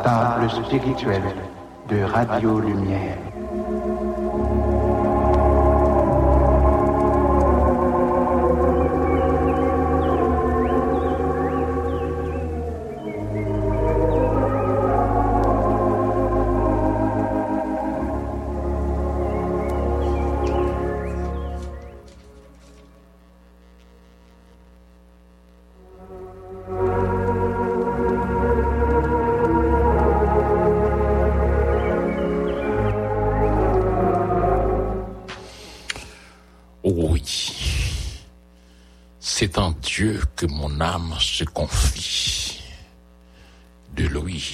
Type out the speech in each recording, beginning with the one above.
table spirituelle de Radio Lumière. Se confie. De lui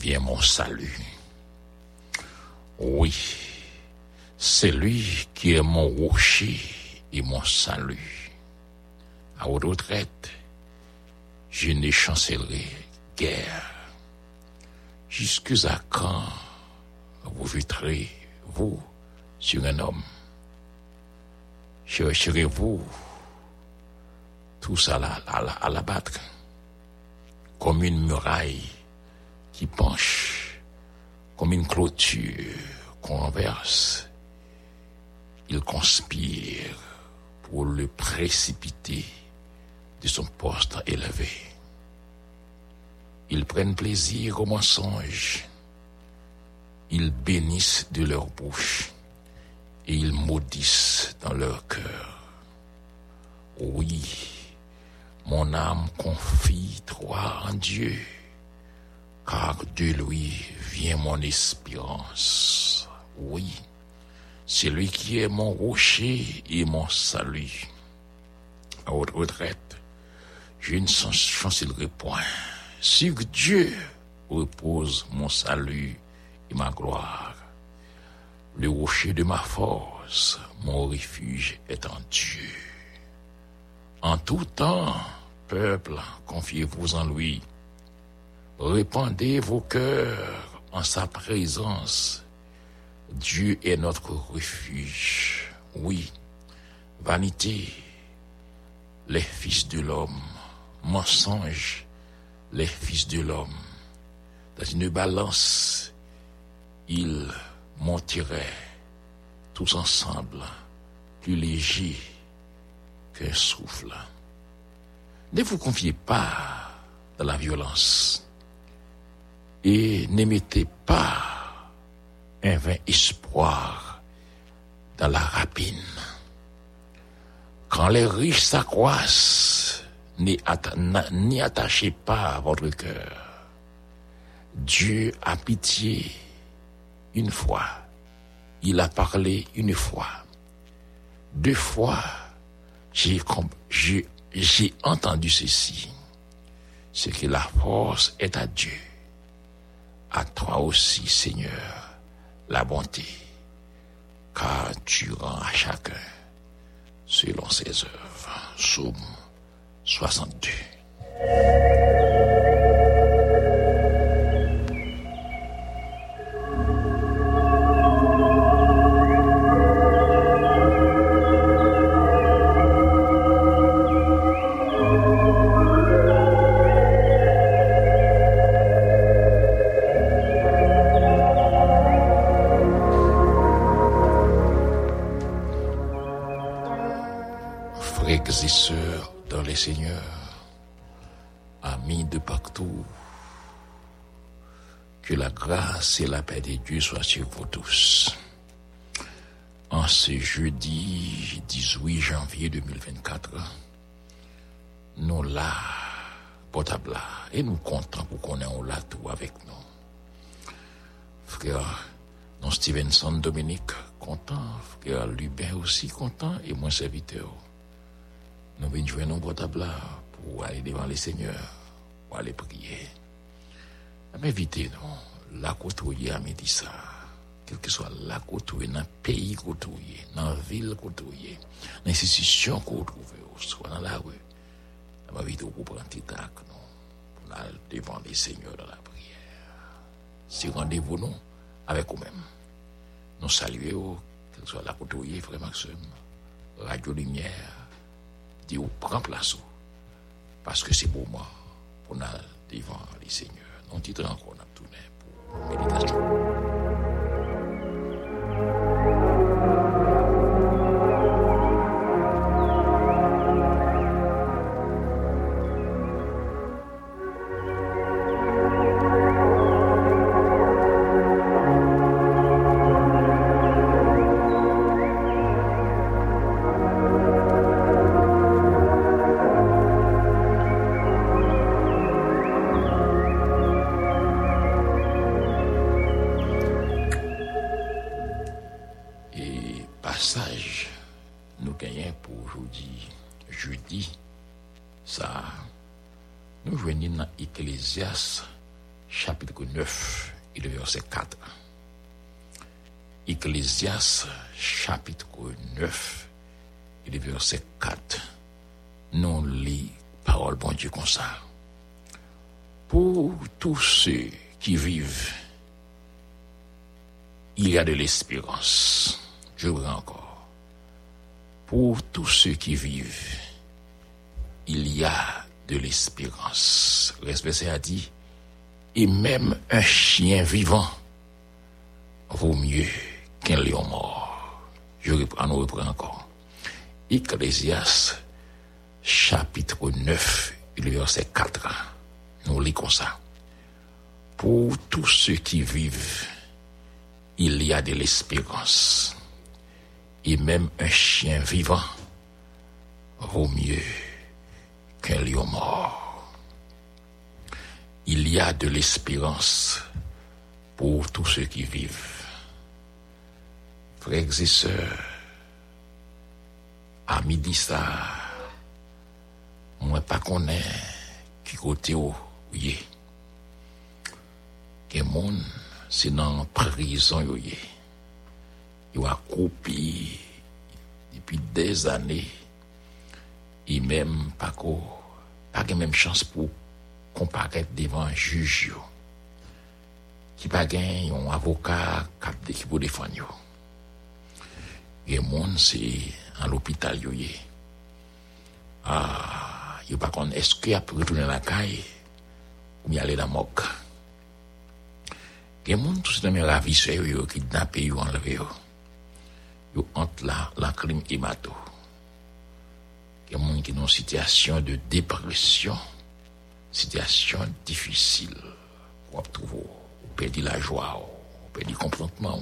vient mon salut. Oui, c'est lui qui est mon rocher et mon salut. À votre retraite, je ne chancellerai guère. Jusque à quand vous vitrez, vous, sur un homme chercherez-vous tous à la, à la, à comme une muraille qui penche, comme une clôture qu'on renverse. Il conspire pour le précipiter de son poste élevé. Ils prennent plaisir au mensonge. Ils bénissent de leur bouche et ils maudissent dans leur cœur. Oui, mon âme confie toi en Dieu, car de lui vient mon espérance. Oui, c'est lui qui est mon rocher et mon salut. À votre retraite, je ne chancellerai point. Sur Dieu repose mon salut et ma gloire. Le rocher de ma force, mon refuge est en Dieu. En tout temps, peuple, confiez-vous en lui. Répandez vos cœurs en sa présence. Dieu est notre refuge. Oui, vanité, les fils de l'homme, mensonge, les fils de l'homme. Dans une balance, ils monteraient tous ensemble, plus légers souffle. Ne vous confiez pas dans la violence et n'émettez pas un vain espoir dans la rapine. Quand les riches s'accroissent, n'y attachez pas votre cœur. Dieu a pitié une fois. Il a parlé une fois. Deux fois, j'ai entendu ceci. C'est que la force est à Dieu. À toi aussi, Seigneur, la bonté. Car tu rends à chacun selon ses œuvres. Psaume 62. Sœurs dans les seigneurs, amis de partout, que la grâce et la paix de Dieu soient sur vous tous. En ce jeudi 18 janvier 2024, nous là, potable là, et nous comptons pour qu'on ait là tout avec nous. Frère, Non Stevenson Dominique, content. Frère Lubin aussi content. Et moi, serviteur. Nous venons jouer nos portables là pour aller devant les seigneurs, pour aller prier. M'inviter, non, la côtoyer à midi. Quel que soit la dans le pays dans la ville dans l'institution côtoyer, soit dans la rue. M'inviter pour prendre un petit acte, non, pour aller devant les seigneurs dans la prière. Si rendez-vous, non, avec vous-même. Nous saluons, quel que soit la côtoyer, frère Maxime, Radio Lumière, dit ou prend place ou. Parce que c'est pour moi, pour nous devant les seigneurs. Non, titre encore, on a tourné pour méditation. Aujourd'hui, jeudi, ça, nous joignons dans Ecclésias, chapitre 9, et le verset 4. Ecclésias, chapitre 9, et le verset 4. Nous lit parole bon Dieu comme ça. Pour tous ceux qui vivent il y a de l'espérance. Je vous encore. Pour tous ceux qui vivent, il y a de l'espérance. Respect a dit, et même un chien vivant vaut mieux qu'un lion mort. Je reprends, reprend encore. Ecclésias, chapitre 9, le verset 4. Nous lisons ça. Pour tous ceux qui vivent, il y a de l'espérance. Et même un chien vivant vaut mieux qu'un lion mort. Il y a de l'espérance pour tous ceux qui vivent. Frères et sœurs, à midi ça, moi pas connais qui côté où y est. Que monde c'est dans prison yo yé. Yo a coupi depuis des années et même pas pas gen même chance pour comparaître devant un juge. Qui pas gen un avocat de qui pour défendre. Et monde c'est en l'hôpital. Ah, yo pas kon est-ce qu'il a pu retourner la caille ou bien aller dans moque. Gen moun tout nan men ravise yo yo kidnappe la, la crime imato. Gen moun qui nan situation de dépression, situation difficile. Trouve ou perdi la joie, ou perdi contentement.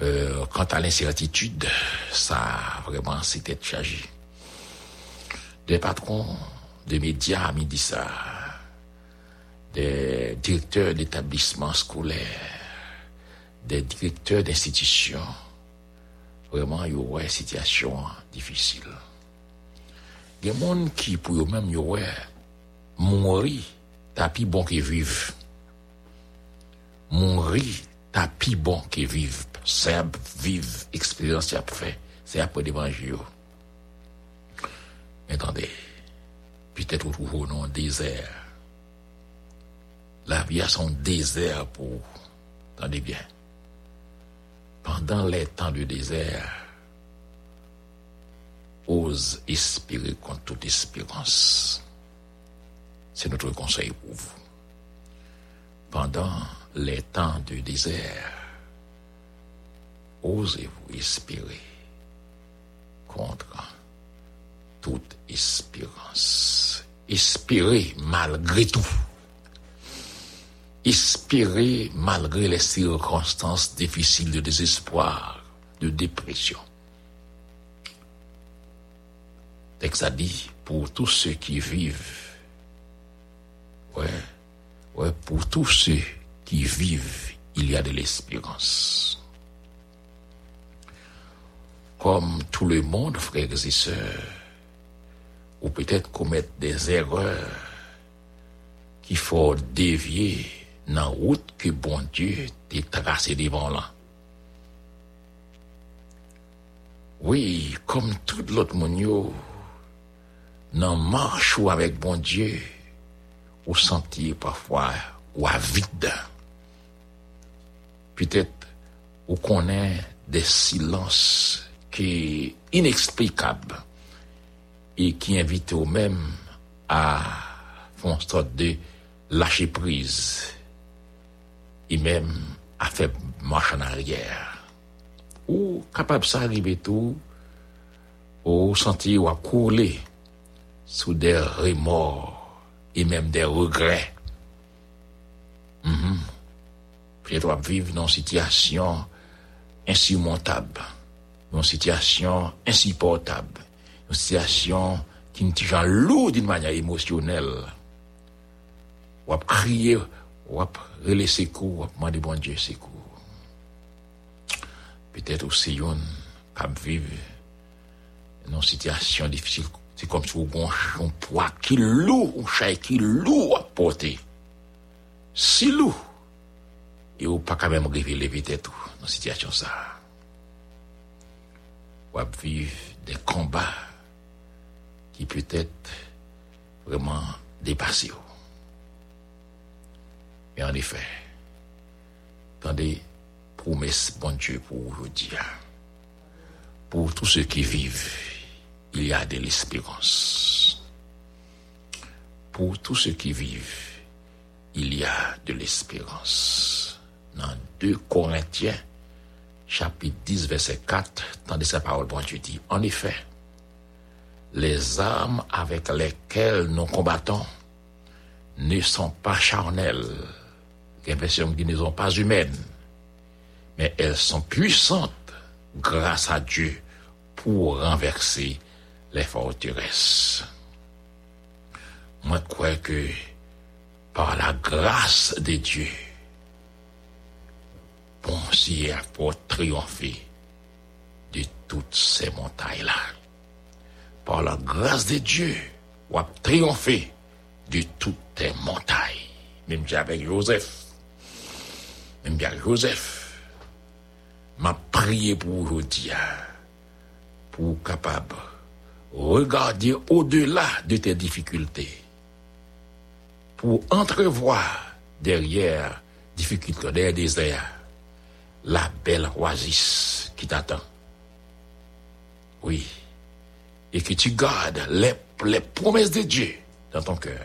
Euh, quant à l'incertitude, ça vraiment c'était chargé. Des patrons de médias des directeurs d'établissements scolaires, des directeurs d'institutions. Vraiment, il y aurait une situation difficile. Des gens qui, pour eux-mêmes, y aurait mourir, tapis bon qui vivent. Mourir, tapis bon qui vivent. C'est vivre, expérience a fait. C'est après l'évangile. Attendez, peut-être vous trouvez un désert la vie a son désert pour, attendez bien, pendant les temps de désert, ose espérer contre toute espérance. C'est notre conseil pour vous. Pendant les temps de désert, osez-vous espérer contre toute espérance. Espérez malgré tout espérer malgré les circonstances difficiles de désespoir, de dépression. Texte dit, pour tous ceux qui vivent, ouais, ouais, pour tous ceux qui vivent, il y a de l'espérance. Comme tout le monde, frères et sœurs, ou peut-être commettre des erreurs qu'il faut dévier nan wout ke bon Diyo te trase devan lan. Oui, kom tout lot moun yo, nan manchou avèk bon Diyo, ou santiye pafwa ou avide. Pitet ou konen de silans ki ineksplikab e ki invite ou mèm a fon stot de lache priz. Et même à faire marche en arrière. Ou capable ça arriver tout, ou sentir ou à couler sous des remords et même des regrets. Mm Peut-être vivre dans une situation insurmontable, dans une situation insupportable, une situation qui nous tient lourd d'une manière émotionnelle. Ou à crier, wap rele sekou, wap mandi bon Dje sekou. Petet ou se yon kap vive nan sityasyon difisil. Se kom sou gon chon pwa ki lou, ou chay ki lou wap pote. Si lou, e yo pa kamem grive le petet ou nan sityasyon sa. Wap vive de komba ki petet vreman depase yo. Et en effet, attendez, promesses, bon Dieu, pour aujourd'hui, pour tous ceux qui vivent il y a de l'espérance. Pour tous ceux qui vivent, il y a de l'espérance. Dans 2 Corinthiens, chapitre 10, verset 4, tandis sa parole, bon Dieu dit, en effet, les armes avec lesquelles nous combattons ne sont pas charnelles, qui ne sont pas humaines, mais elles sont puissantes grâce à Dieu pour renverser les forteresses. Moi, je crois que par la grâce de Dieu, bon a pour triompher de toutes ces montagnes-là. Par la grâce de Dieu, on a triomphé de toutes ces montagnes. Même avec Joseph. Même avec Joseph. M'a prié pour aujourd'hui, pour capable regarder au-delà de tes difficultés pour entrevoir derrière difficultés, derrière désert, la belle oasis qui t'attend. Oui. Et que tu gardes les, promesses de Dieu dans ton cœur.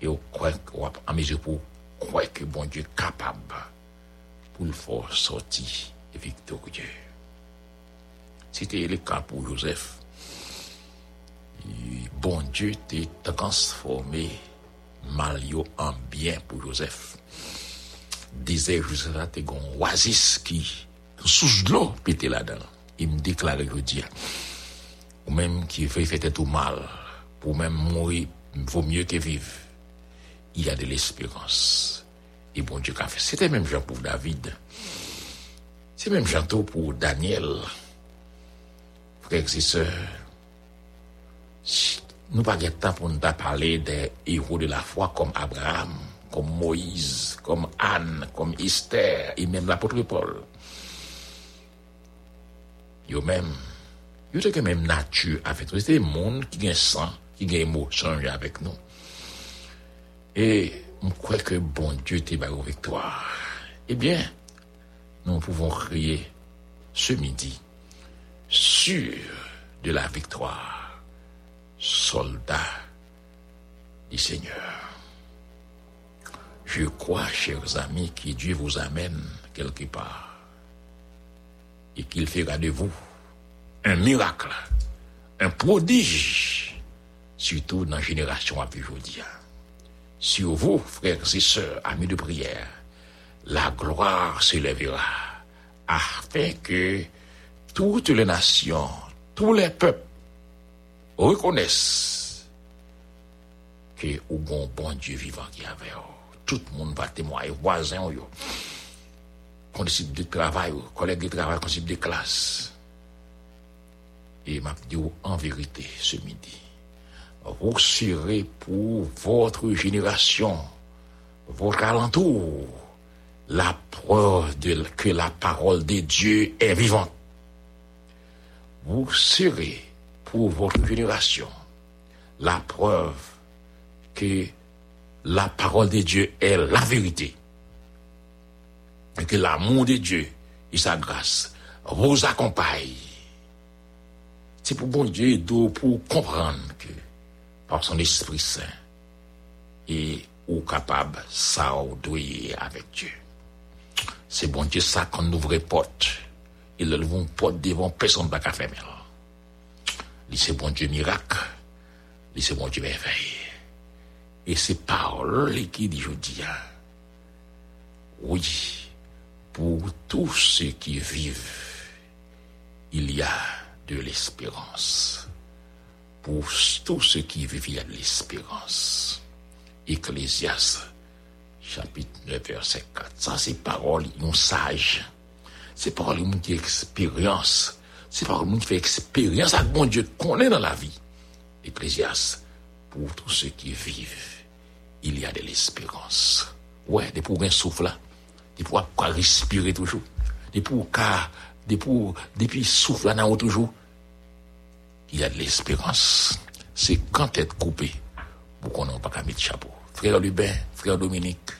Et au croire, en mesure pour croire que bon Dieu est capable pour le faire sortir victorieux. C'était le cas pour Joseph. bon Dieu t'a transformé malio en bien pour Joseph. Disait Joseph, t'es un oasis qui, sous l'eau, pété là-dedans. Il me déclarait, je dis, ou même qui fait faire tout mal, pour même mourir, vaut mieux que vivre. Il y a de l'espérance. Et bon Dieu qu'a fait. C'était même Jean pour David. C'est même Jean pour Daniel frères et sœurs, nous pas de temps pour nous parler des héros de la foi comme Abraham, comme Moïse, comme Anne, comme Esther et même l'apôtre Paul. Yo même, yo te même nature avec nous. C'est des monde qui ont sang, qui ont émotion avec nous. Et je crois que bon Dieu t'est une victoire. Eh bien, nous pouvons crier ce midi sûr de la victoire, soldat du Seigneur. Je crois, chers amis, que Dieu vous amène quelque part et qu'il fera de vous un miracle, un prodige, surtout dans la génération à aujourd'hui. Sur vous, frères et sœurs, amis de prière, la gloire se lèvera afin que toutes les nations, tous les peuples reconnaissent que au bon bon Dieu vivant qui avait tout le monde va témoigner, voisins, yo, condisciples de travail, collègues de travail, condisciples de classe. Et m'a dit en vérité ce midi, vous serez pour votre génération, votre alentour, la preuve que la parole de Dieu est vivante. Vous serez pour votre génération la preuve que la parole de Dieu est la vérité. Et que l'amour de Dieu et sa grâce vous accompagnent. C'est pour bon Dieu pour comprendre que par son Esprit Saint et ou capable ça avec Dieu. C'est bon Dieu ça qu'on ouvre porte. Et le vont porte devant personne pas qu'à fermer. C'est bon Dieu miracle. C'est bon Dieu merveille. Et c'est paroles qui dit je dis, oui, pour tous ceux qui vivent, il y a de l'espérance. Pour tous ceux qui vivent, l'espérance. Ecclésias, chapitre 9, verset 4. Ça, c'est paroles, ils sage. C'est paroles, ils qui expérience. C'est paroles, qui fait expérience avec mon Dieu qu'on est dans la vie. Ecclésias, pour tous ceux qui vivent, il y a de l'espérance. Ouais, des pour un souffle là, des pour respirer toujours, des pour des pour depuis souffle là toujours, il y a de l'espérance. C'est quand être coupé pour qu'on n'ait pas qu'à mettre chapeau. Frère Lubin, frère Dominique,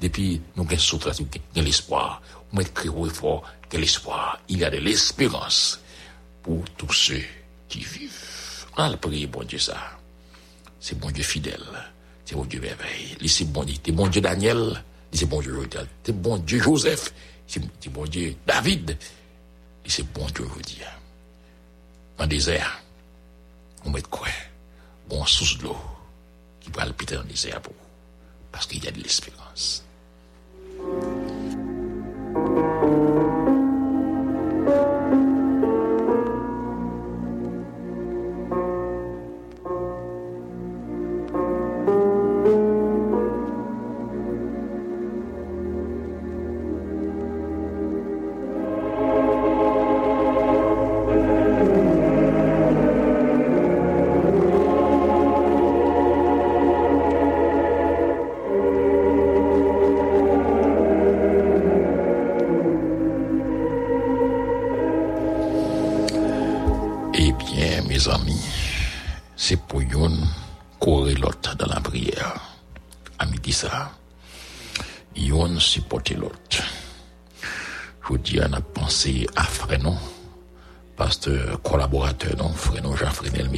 depuis nous avons y a l'espoir. Met crier fort, quel l'espoir. Il y a de l'espérance pour tous ceux qui vivent. On a prié, bon Dieu, ça. C'est bon Dieu fidèle. C'est bon Dieu merveille. C'est bon Dieu. C'est bon Dieu Daniel. C'est bon Dieu C'est bon Dieu Joseph. C'est bon Dieu David. C'est bon Dieu aujourd'hui. Dans le désert, on met quoi? Bon source d'eau qui va palpiter dans le désert pour Parce qu'il y a de l'espérance.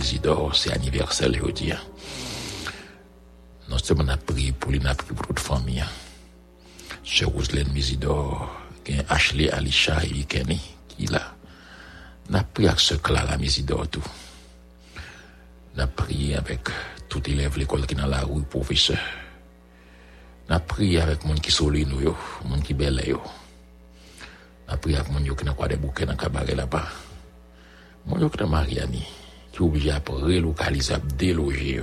Mésidor, c'est anniversaire, je dis. Non seulement on a prié pour lui, on a prié pour toute famille. Sœur Roselaine Mésidor, Ashley Alisha et Kenny, qui là n'a prié avec ce Clara Mésidor tout. N'a prié avec tout élève l'école qui est dans la rue, professeur. N'a prié avec monde qui sont nous yo, monde qui belle yo. N'a prié avec monde qui n'a pas de bouquet dans cabaret là-bas. Monde qui est Mariani, est obligé à relocaliser, à déloger.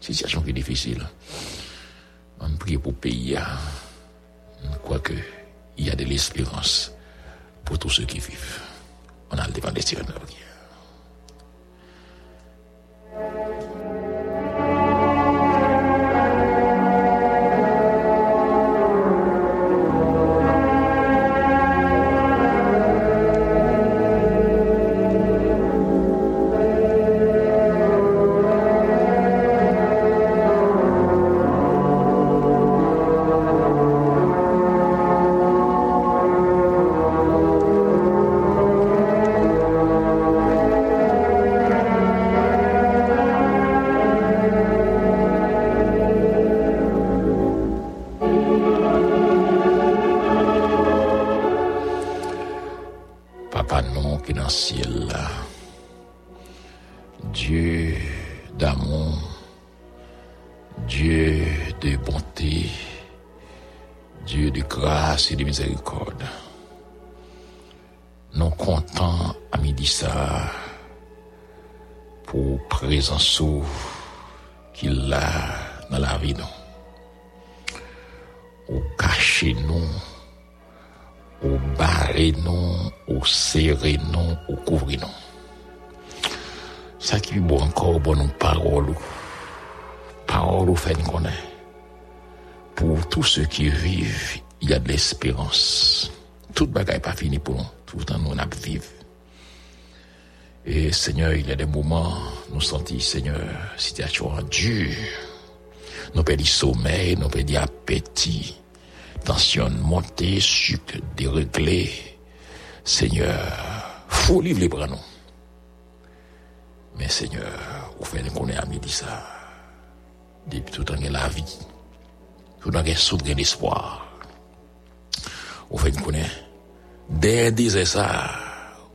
Situation qui est difficile. On prie pour le pays. Je crois que il y a de l'espérance pour tous ceux qui vivent. On a le devant des. Papa non qui est dans le ciel là. Dieu d'amour, Dieu de bonté, Dieu de grâce et de miséricorde. Nous comptons à midi ça pour présence qu'il a dans la vie. Non. ou cacher nous, ou barrer nous, ou serrer nous, ou couvrir nous. Ça qui est bon encore, bon nous parole, parole ou fait qu'on. Pour tous ceux qui vivent, il y a de l'espérance. Toute bagaille pas fini pour nous. Tout le temps, nous, on a vivre. Et Seigneur, il y a des moments, nous sentons, Seigneur, situation dure. Nous perdons sommeil, nous perdons appétit, tension montée, sucre déréglé. Seigneur, faut livre les bras nous. Mais Seigneur, vous faites qu'on est à midi ça. Depuis tout temps, la vie. Tout temps, souffre l'espoir. Vous faites qu'on est. Dès disait ça,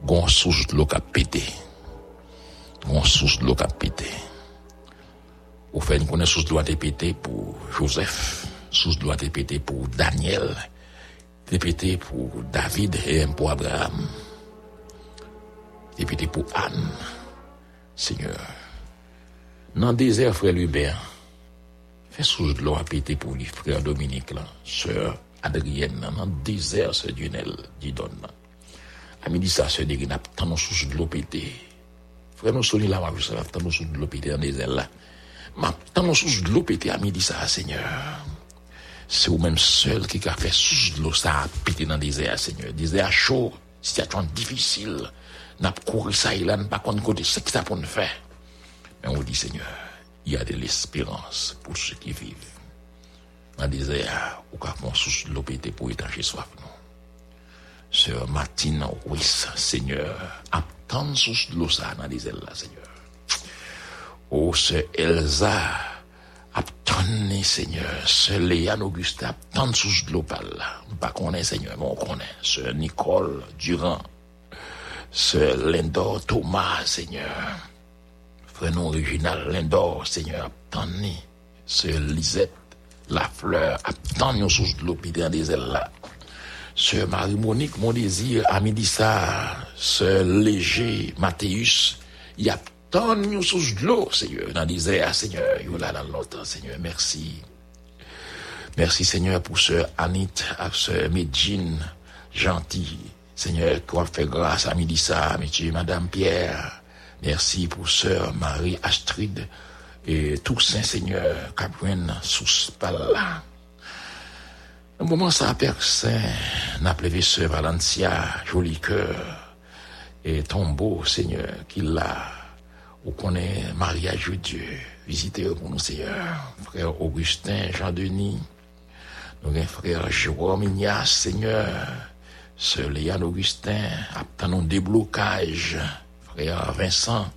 gon sous de l'eau qui a pété. Gon sous de l'eau qui a pété. Ou fait une sous de l'eau pété pour Joseph, sous a pété pour Daniel, pété pour David et pour Abraham, pété pour Anne. Seigneur, dans le désert, frère Hubert, fais sous de l'eau à pété pour lui, frère Dominique, là, sœur Adrienne, dans le désert, sœur Dunel, Didon, là. A midi ça, sœur Dérine, tant nous sous de l'eau pété. Frère, nous sommes là, pas, nous sous de l'eau pété dans le désert, là. Ma, sous de l'eau pété à midi ça, Seigneur. C'est vous-même seul qui a fait l'eau ça, pété dans le désert, Seigneur. Désert chaud, situation difficile. N'a pas couru ça, il a pas contre côté, c'est que ça pour nous faire. Mais on dit, Seigneur, il y a de l'espérance pour ceux qui vivent. Dans le désert, ou quand on sous l'eau pété pour étancher soif, non. Sœur Martine Ruiz, Seigneur, sous l'eau ça dans le désert, là, Seigneur. Oh, Sœur Elsa, attends, Seigneur. Sœur Léane Auguste, attends sous là. Pas qu'on est, Seigneur, mais on connaît. Sœur Nicole Durand, Sœur Lindor Thomas, Seigneur. Non original Lindor, Seigneur, attends-nous. Sœur Lisette Lafleur, attends-nous sous dans des ailes là. Sœur Marie-Monique, mon désir, ça, Sœur Léger, Mathéus, y a tant nous sous de l'eau, Seigneur, dans airs, Seigneur, il là dans l'autre, Seigneur, merci. Merci, Seigneur, pour Sœur Anit, à Sœur Medjine, gentil, Seigneur, qu'on fait grâce à midi ça, monsieur, Madame Pierre. Merci pour Sœur Marie Astrid et tous saint Seigneur, Capuen, sous là. Un moment, ça, Père Saint, n'a plevé Sœur Valencia, joli cœur, et tombeau, Seigneur, qu'il l'a, ou est mariage de Dieu, visitez pour nous, Seigneur, frère Augustin, Jean-Denis, nous frère Jérôme Ignace, Seigneur, Sœur Léane Augustin, attendons déblocage, frère Vincent,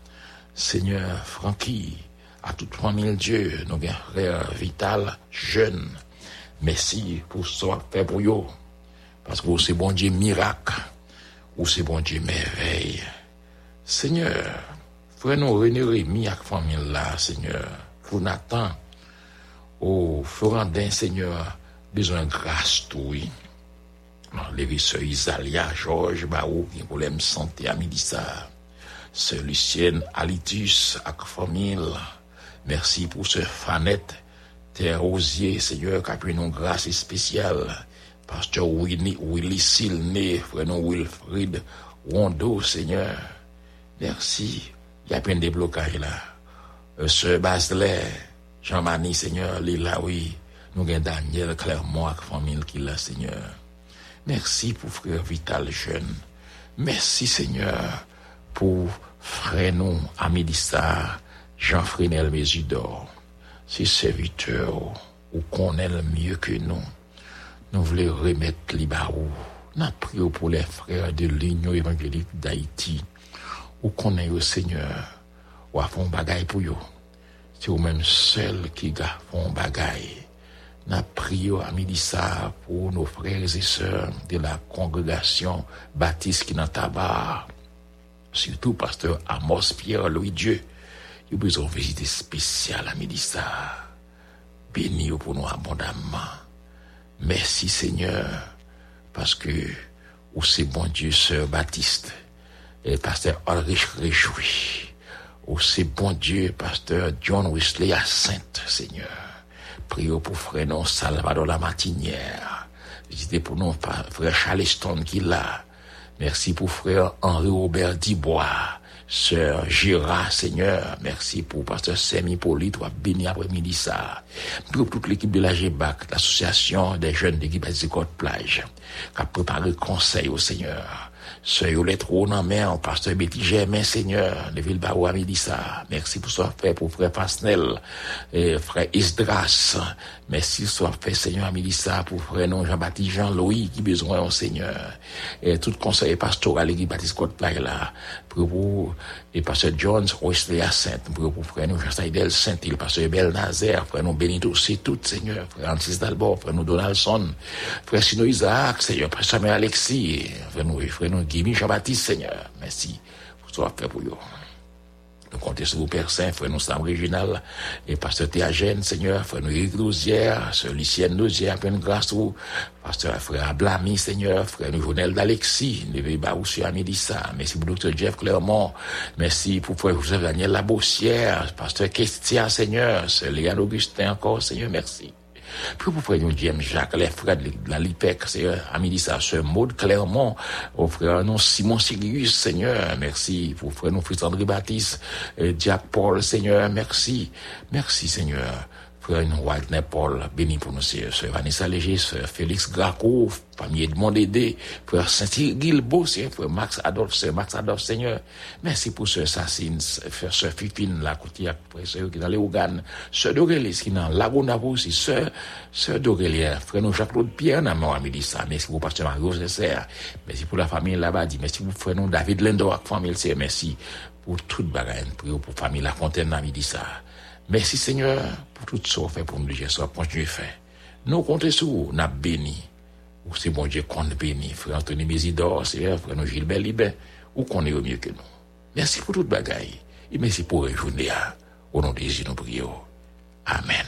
Seigneur Francky, à toute famille Dieu, nous avons frère Vital, jeune, merci pour ce que fait pour vous, parce que c'est bon Dieu miracle, ou c'est bon Dieu merveille. Seigneur, frère René Rémi avec famille là, Seigneur, pour Nathan, oh, Florandin, Seigneur, besoin de grâce, tout. Les sœurs Isalia, Georges, Barou, qui problème santé à midi ça. Sœur Lucienne, Alitus, avec famille. Merci pour ce fanette, terre osier, Seigneur, qui a pris une grâce spéciale. Pasteur Willy, Willy Silné, frère Wilfrid, Rondo, Seigneur. Merci. Il y a plein de déblocages là. Euh, Sœur Baselet, Jean-Mani, Seigneur, Lila, oui. Nous avons Daniel Clermont, famille qui l'a, Seigneur. Merci pour frère Vital Jeune. Merci Seigneur pour frère nous, Amidissa, Jean-Frénel Mésidor. Ces serviteurs ou qu'on le mieux que nous. Nous voulons remettre les barreaux. Nous prions pour les frères de l'Union évangélique d'Haïti. Ou est au Seigneur. Ou à fond bagaille pour eux. C'est vous-même seul qui a font bagaille. Nous prions à midi ça pour nos frères et sœurs de la congrégation baptiste qui n'a tabac. Surtout pasteur Amos Pierre Louis Dieu. Il a besoin de visite spéciale à midi ça. Béni pour nous abondamment. Merci Seigneur parce que ou c'est bon Dieu sœur Baptiste et pasteur Ulrich Réjoui. Ou c'est bon Dieu pasteur John Wesley à Sainte Seigneur Prions pour frère non Salvador la Martinière. Visitez pour nous frère Charleston qui l'a. Merci pour frère Henri-Robert Dibois. Sœur Gira, Seigneur, merci pour pasteur Semi Poli, toi béni après-midi ça. Pour toute l'équipe de la GBAC, l'association des jeunes de Guibazicot Plage, qui a préparé conseil au Seigneur. Sœur Yolette Ronan Mer, pasteur Betty Germain, Seigneur, de Villebarou à Médissa. Merci pour ce fait pour frère Fasnel, et frère Isdras. Merci soit fait, Seigneur, à Médissa, pour frère non Jean-Baptiste Jean-Louis, qui besoin au Seigneur. Et tout conseil pastoral, l'église Baptiste Côte là, pour vous, et pasteur Jones, Wesley à Sainte, pour vous, frère nous Jean-Saïdel Saint-Il, pasteur Bel Nazaire, frère nous Benito, c'est tout, Seigneur, frère Antis Dalbor, frère nous Donaldson, frère Sino Isaac, Seigneur, frère Samuel Alexis, frère nous, frère nous Jean-Baptiste, Seigneur. Merci pour ce que fait pour vous. Nous comptons sur vous, Père Saint, frère nous Réginal, et pasteur Théagène, Seigneur, frère nous Éric sœur Lucienne Douzière, pleine grâce vous, pasteur frère Ablami, Seigneur, frère nous Jonel d'Alexis, Neve Baoussu Amidissa, merci pour docteur Jeff Clermont, merci pour frère Joseph Daniel Labossière, pasteur Kestia, Seigneur, sœur Léane Augustin encore, Seigneur, merci. Puis pour frère James Jacques, les frères de la LIPEC, Seigneur, midi ça, sœur Maud Clermont, au frère non Simon Sirius, Seigneur, merci. Pour frère non Fritz André Baptiste, et Jack Paul, Seigneur, merci. Merci, Seigneur. Frère Whitney Paul, béni pour nous, Seigneur. Vanessa Léger, sœur Félix Graco, famille Edmond Dédé, frère Saint-Gilbo, frère Max Adolphe, sœur Max Adolphe, Seigneur. Merci pour sœur Sassine, frère sœur Fifine, la côtière, frère qui est dans les Ouganes, sœur Dorélis qui est dans Lagonavo aussi, sœur, sœur Dorélière, frère Jacques-Claude Pierre, n'a pas midi ça. Merci pour pasteur Mario César. Merci pour la famille là-bas, dit. Merci pour frère David Lendo, famille, c'est merci pour toute bagaille, pour famille La Fontaine, n'a midi ça. Merci Seigneur pour tout ce qu'on fait pour nous dire ça, continuer faire. Nous comptons sur vous, nous béni. Ou c'est bon Dieu qu'on béni. Frère Anthony Mésidor, Seigneur, frère Gilbert Libet, ou qu'on est au mieux que nous. Merci pour toute bagaille. Et merci pour la journée. Au nom de Jésus, nous prions. Amen.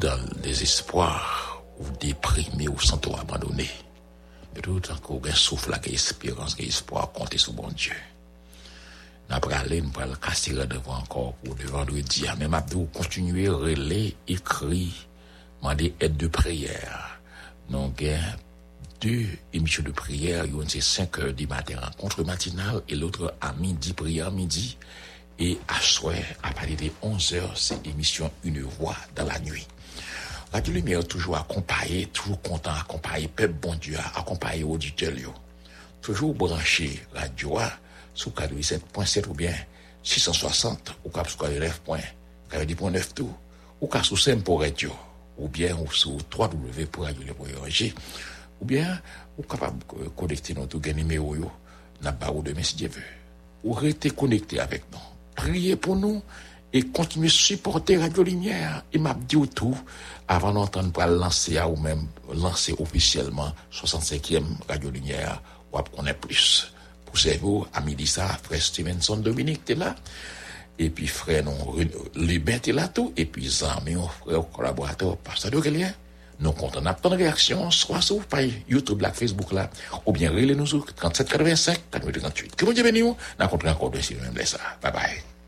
Dans le désespoir, ou déprimé, ou sans tout abandonné. Mais tout encore aucun souffle, aucune espérance, aucun espoir, compter sur bon Dieu. Après aller, nous allons casser devant encore pour le vendredi. Même Abdou continuer, relais, écrit, demander aide de prière. Nous avons deux émissions de prière. Une c'est 5 heures du matin, rencontre matinale, et l'autre à midi, prière midi. Et à soir, à partir de 11 heures, c'est émission Une voix dans la nuit. Radio Lumière toujours accompagné, toujours content accompagné, peuple bon Dieu, accompagné auditeur. Toujours branché radio sous 47.7 ou bien 660 ou cap sur 9.9 tout. Ou cap sous pour radio ou bien ou sur www.radio.org ou bien ou capable de connecter notre numéro yo n'a pas ou demain si Dieu. Veut ou rester connecté avec nous. Priez pour nous et continuer à supporter Radio Lumière. Et m'a dit tout avant d'entendre pour lancer ou même lancer officiellement 65e Radio Lumière ou à connaître plus. Pour servir à midi ça frère Stevenson Dominique t'es là. Et puis frère non Libert t'es là tout. Et puis Zami frère collaborateur pasteur de nous comptons d'attendre réaction soit sur YouTube là Facebook là. Ou bien relais nous sur 37 85 88 que bon Dieu bénisse nous rencontrons encore de même ça. Bye bye